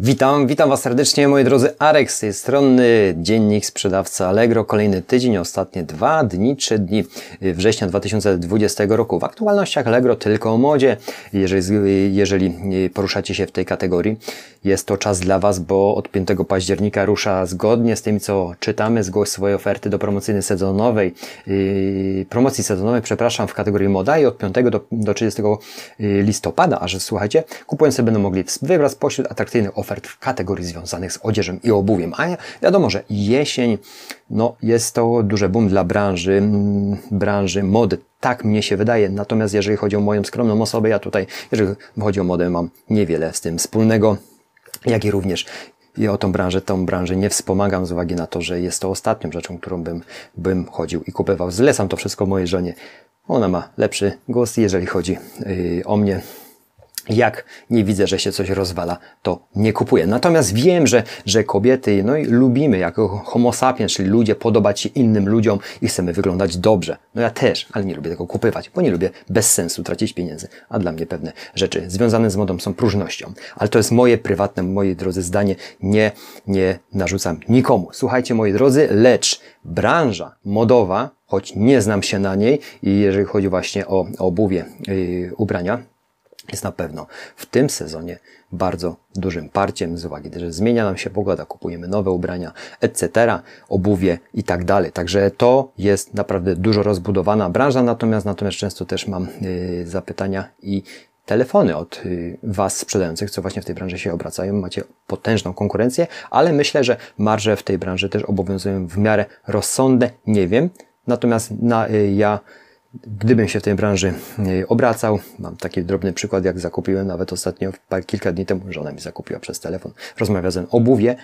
Witam, witam Was serdecznie, moi drodzy. Arek z tej strony, dziennik sprzedawca Allegro. Kolejny tydzień, ostatnie dwa dni, trzy dni września 2020 roku. W aktualnościach Allegro tylko o modzie. Jeżeli, jeżeli poruszacie się w tej kategorii, jest to czas dla Was, bo od 5 października rusza zgodnie z tym, co czytamy, zgłoś swoje oferty do promocyjnej sezonowej, yy, promocji sezonowej, przepraszam, w kategorii moda i od 5 do, do 30 listopada, a że słuchajcie, kupując sobie będą mogli wybrać spośród atrakcyjnych ofert w kategorii związanych z odzieżem i obuwiem. A wiadomo, że jesień, no jest to duży boom dla branży, branży mody. Tak mnie się wydaje. Natomiast jeżeli chodzi o moją skromną osobę, ja tutaj, jeżeli chodzi o modę, mam niewiele z tym wspólnego jak i również i o tą branżę, tą branżę nie wspomagam z uwagi na to, że jest to ostatnią rzeczą, którą bym, bym chodził i kupował. Zlecam to wszystko mojej żonie. Ona ma lepszy głos, jeżeli chodzi yy, o mnie jak nie widzę, że się coś rozwala, to nie kupuję. Natomiast wiem, że, że kobiety, no i lubimy jako homo sapiens, czyli ludzie, podobać się innym ludziom i chcemy wyglądać dobrze. No ja też, ale nie lubię tego kupywać, bo nie lubię bez sensu tracić pieniędzy. A dla mnie pewne rzeczy związane z modą są próżnością. Ale to jest moje prywatne, moi drodzy, zdanie. Nie, nie narzucam nikomu. Słuchajcie, moi drodzy, lecz branża modowa, choć nie znam się na niej i jeżeli chodzi właśnie o, o obuwie, yy, ubrania, jest na pewno w tym sezonie bardzo dużym parciem z uwagi, że zmienia nam się pogoda, kupujemy nowe ubrania, etc., obuwie i tak dalej. Także to jest naprawdę dużo rozbudowana branża, natomiast natomiast często też mam yy, zapytania i telefony od yy, Was sprzedających, co właśnie w tej branży się obracają. Macie potężną konkurencję, ale myślę, że marże w tej branży też obowiązują w miarę rozsądne. Nie wiem. Natomiast na, yy, ja Gdybym się w tej branży e, obracał, mam taki drobny przykład, jak zakupiłem nawet ostatnio, kilka dni temu, żona mi zakupiła przez telefon, rozmawia ze obuwie,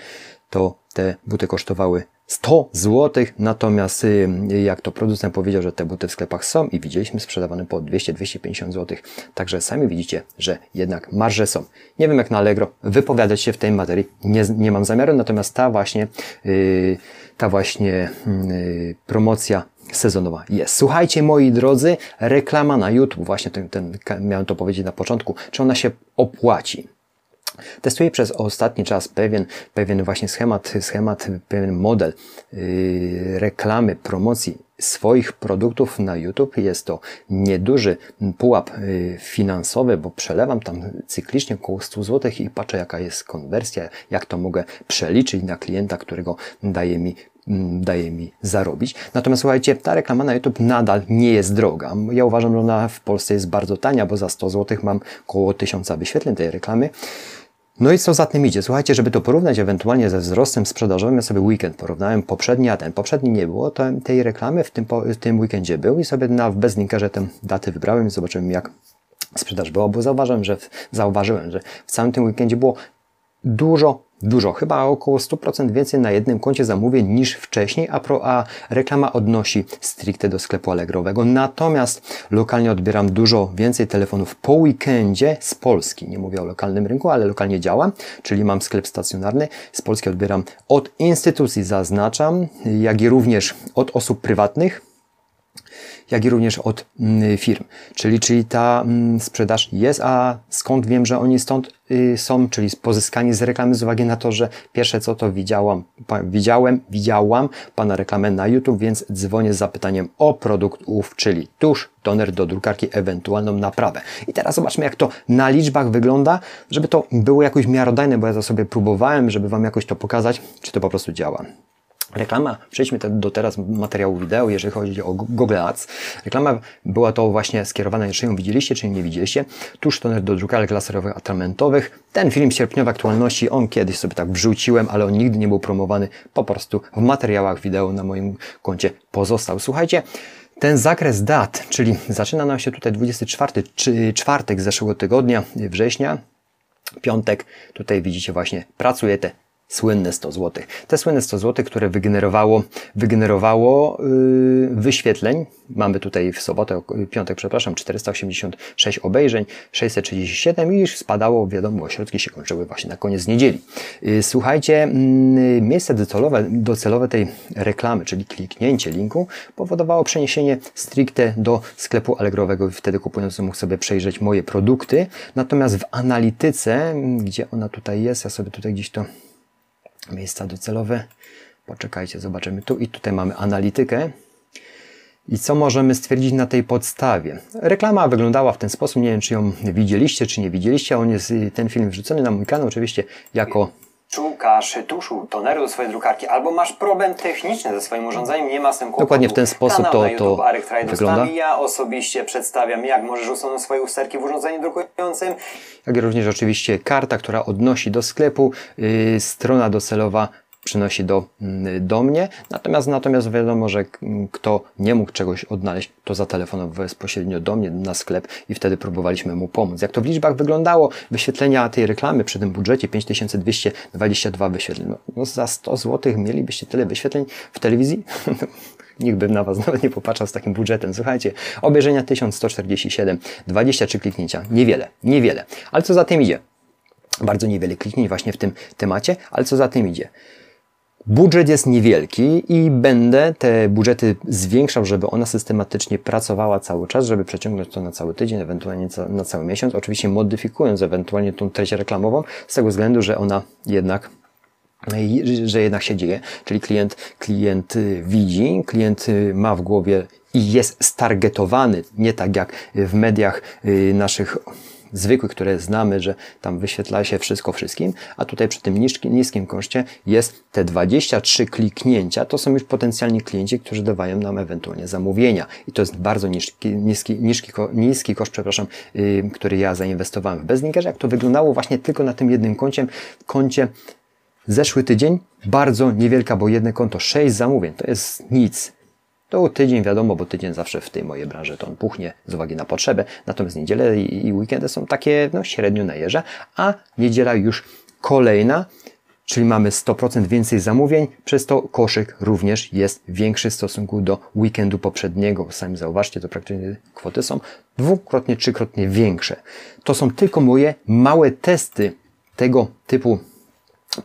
to te buty kosztowały 100 zł, natomiast y, jak to producent powiedział, że te buty w sklepach są i widzieliśmy sprzedawane po 200-250 zł, także sami widzicie, że jednak marże są. Nie wiem jak na Allegro wypowiadać się w tej materii, nie, nie mam zamiaru, natomiast ta właśnie, yy, ta właśnie yy, promocja sezonowa jest. Słuchajcie, moi drodzy, reklama na YouTube, właśnie ten, ten, miałem to powiedzieć na początku, czy ona się opłaci? Testuję przez ostatni czas pewien, pewien właśnie schemat, schemat, pewien model yy, reklamy, promocji swoich produktów na YouTube. Jest to nieduży pułap yy, finansowy, bo przelewam tam cyklicznie około 100 zł i patrzę jaka jest konwersja, jak to mogę przeliczyć na klienta, którego daje mi daje mi zarobić. Natomiast słuchajcie, ta reklama na YouTube nadal nie jest droga. Ja uważam, że ona w Polsce jest bardzo tania, bo za 100 zł mam około 1000 wyświetleń tej reklamy. No i co za tym idzie? Słuchajcie, żeby to porównać ewentualnie ze wzrostem sprzedażowym, ja sobie weekend porównałem poprzedni, a ten poprzedni nie było, to tej reklamy w tym, w tym weekendzie był i sobie na, bez linkerze tę datę wybrałem i zobaczyłem jak sprzedaż była, bo zauważyłem, że, zauważyłem, że w całym tym weekendzie było dużo, dużo, chyba około 100% więcej na jednym koncie zamówień niż wcześniej, a, pro, a reklama odnosi stricte do sklepu Allegrowego. Natomiast lokalnie odbieram dużo więcej telefonów po weekendzie z Polski. Nie mówię o lokalnym rynku, ale lokalnie działam, czyli mam sklep stacjonarny. Z Polski odbieram od instytucji, zaznaczam, jak i również od osób prywatnych jak i również od mm, firm. Czyli, czyli ta mm, sprzedaż jest, a skąd wiem, że oni stąd y, są, czyli pozyskani z reklamy z uwagi na to, że pierwsze co to widziałam, widziałem, widziałam Pana reklamę na YouTube, więc dzwonię z zapytaniem o produkt ów, czyli tusz, toner do drukarki, ewentualną naprawę. I teraz zobaczmy, jak to na liczbach wygląda, żeby to było jakoś miarodajne, bo ja to sobie próbowałem, żeby Wam jakoś to pokazać, czy to po prostu działa. Reklama, przejdźmy do teraz materiału wideo, jeżeli chodzi o Google Ads. Reklama była to właśnie skierowana, jeżeli ją widzieliście, czy nie widzieliście. Tuż toner do drukarek laserowych atramentowych. Ten film sierpniowej aktualności, on kiedyś sobie tak wrzuciłem, ale on nigdy nie był promowany, po prostu w materiałach wideo na moim koncie pozostał. Słuchajcie, ten zakres dat, czyli zaczyna nam się tutaj 24 czy czwartek zeszłego tygodnia, września, piątek, tutaj widzicie właśnie, pracuje te słynne 100 zł. Te słynne 100 zł, które wygenerowało, wygenerowało yy, wyświetleń. Mamy tutaj w sobotę, piątek, przepraszam, 486 obejrzeń, 637 i spadało, wiadomo, ośrodki się kończyły właśnie na koniec niedzieli. Yy, słuchajcie, yy, miejsce docelowe, docelowe tej reklamy, czyli kliknięcie linku, powodowało przeniesienie stricte do sklepu Allegrowego i wtedy kupujący mógł sobie przejrzeć moje produkty. Natomiast w analityce, gdzie ona tutaj jest, ja sobie tutaj gdzieś to miejsca docelowe. Poczekajcie, zobaczymy tu i tutaj mamy analitykę. I co możemy stwierdzić na tej podstawie? Reklama wyglądała w ten sposób, nie wiem czy ją widzieliście, czy nie widzieliście. On jest, ten film wrzucony na mój kanał oczywiście jako szukasz tuszu, toneru do swojej drukarki, albo masz problem techniczny ze swoim urządzeniem, nie ma z tym kłopotu. Dokładnie w ten sposób Kanał to- YouTube to wygląda. Ja osobiście przedstawiam, jak możesz usunąć swoje usterki w urządzeniu drukującym, jak również oczywiście karta, która odnosi do sklepu, yy, strona docelowa przynosi do, mm, do mnie. Natomiast, natomiast wiadomo, że k- kto nie mógł czegoś odnaleźć, to zatelefonował bezpośrednio do mnie na sklep i wtedy próbowaliśmy mu pomóc. Jak to w liczbach wyglądało, wyświetlenia tej reklamy przy tym budżecie 5222 wyświetleń. No, no za 100 zł mielibyście tyle wyświetleń w telewizji? Nikt by na Was nawet nie popatrzał z takim budżetem. Słuchajcie, obejrzenia 1147, 23 kliknięcia. Niewiele, niewiele. Ale co za tym idzie? Bardzo niewiele kliknięć właśnie w tym temacie, ale co za tym idzie? Budżet jest niewielki i będę te budżety zwiększał, żeby ona systematycznie pracowała cały czas, żeby przeciągnąć to na cały tydzień, ewentualnie na cały miesiąc. Oczywiście modyfikując ewentualnie tą treść reklamową, z tego względu, że ona jednak że jednak się dzieje, czyli klient, klient y, widzi, klient y, ma w głowie i jest stargetowany, nie tak jak w mediach y, naszych zwykłych, które znamy, że tam wyświetla się wszystko wszystkim, a tutaj przy tym niski, niskim koszcie jest te 23 kliknięcia, to są już potencjalni klienci, którzy dawają nam ewentualnie zamówienia i to jest bardzo niski, niski, niski, niski koszt, przepraszam, yy, który ja zainwestowałem w Bezlinkerze. Jak to wyglądało właśnie tylko na tym jednym koncie, koncie Zeszły tydzień bardzo niewielka, bo jedno konto 6 zamówień to jest nic. To tydzień wiadomo, bo tydzień zawsze w tej mojej branży to on puchnie z uwagi na potrzebę. Natomiast niedziele i, i weekendy są takie no, średnio na jeża, a niedziela już kolejna, czyli mamy 100% więcej zamówień, przez to koszyk również jest większy w stosunku do weekendu poprzedniego. Sami zauważcie, to praktycznie kwoty są dwukrotnie, trzykrotnie większe. To są tylko moje małe testy tego typu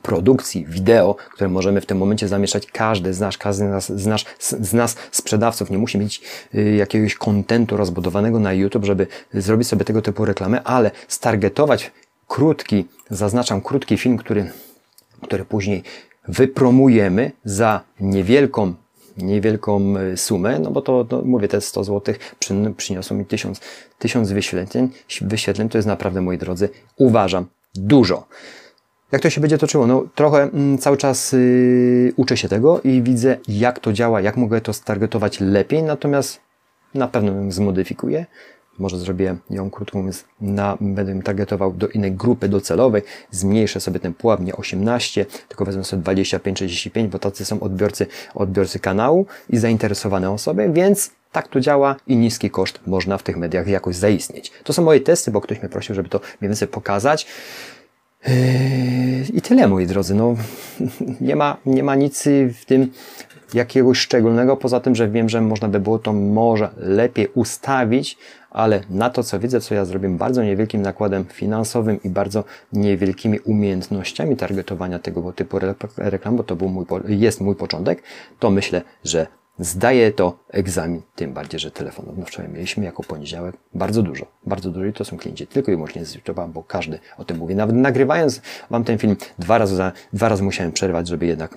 produkcji wideo, które możemy w tym momencie zamieszczać każdy z nas, każdy z nas, z nas, z nas sprzedawców. Nie musi mieć y, jakiegoś kontentu rozbudowanego na YouTube, żeby zrobić sobie tego typu reklamę, ale stargetować krótki, zaznaczam krótki film, który, który później wypromujemy za niewielką niewielką y, sumę, no bo to, mówię, te 100 zł przy, przyniosło mi 1000, 1000 wyświetleń, wyświetleń, to jest naprawdę, moi drodzy, uważam, dużo. Jak to się będzie toczyło? No trochę mm, cały czas yy, uczę się tego i widzę jak to działa, jak mogę to stargetować lepiej, natomiast na pewno ją zmodyfikuję. Może zrobię ją krótką, więc na, będę ją targetował do innej grupy docelowej. Zmniejszę sobie ten pułap, nie 18, tylko wezmę sobie 25-35, bo tacy są odbiorcy, odbiorcy kanału i zainteresowane osoby, więc tak to działa i niski koszt można w tych mediach jakoś zaistnieć. To są moje testy, bo ktoś mnie prosił, żeby to mniej więcej pokazać. Yy, I tyle, moi drodzy. No, nie, ma, nie ma nic w tym jakiegoś szczególnego, poza tym, że wiem, że można by było to może lepiej ustawić, ale na to, co widzę, co ja zrobię bardzo niewielkim nakładem finansowym i bardzo niewielkimi umiejętnościami targetowania tego typu re- reklam, bo to był mój, jest mój początek, to myślę, że zdaje to egzamin, tym bardziej, że telefonów no wczoraj mieliśmy jako poniedziałek bardzo dużo, bardzo dużo i to są klienci tylko i wyłącznie z YouTube'a, bo każdy o tym mówi. Nawet nagrywając Wam ten film, dwa razy, za, dwa razy musiałem przerwać, żeby jednak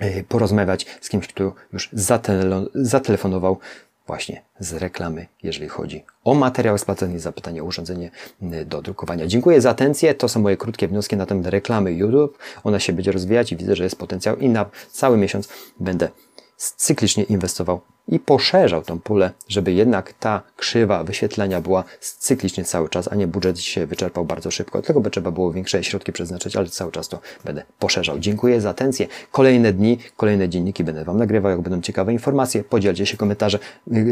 yy, porozmawiać z kimś, kto już zatele- zatelefonował właśnie z reklamy, jeżeli chodzi o materiał spłacony i zapytanie o urządzenie yy, do drukowania. Dziękuję za atencję. To są moje krótkie wnioski na temat reklamy YouTube. Ona się będzie rozwijać i widzę, że jest potencjał i na cały miesiąc będę cyklicznie inwestował i poszerzał tą pulę, żeby jednak ta krzywa wyświetlenia była cyklicznie cały czas, a nie budżet się wyczerpał bardzo szybko. Dlatego by trzeba było większe środki przeznaczyć, ale cały czas to będę poszerzał. Dziękuję za atencję. Kolejne dni, kolejne dzienniki będę Wam nagrywał. Jak będą ciekawe informacje, podzielcie się komentarze,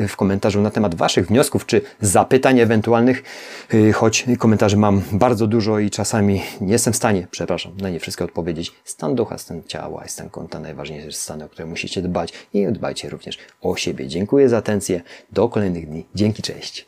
w komentarzu na temat Waszych wniosków czy zapytań ewentualnych, yy, choć komentarzy mam bardzo dużo i czasami nie jestem w stanie, przepraszam, na nie wszystkie odpowiedzieć. Stan ducha, stan ciała stan konta najważniejsze stany, o które musicie dbać i dbajcie również o siebie. Dziękuję za atencję. Do kolejnych dni. Dzięki, cześć.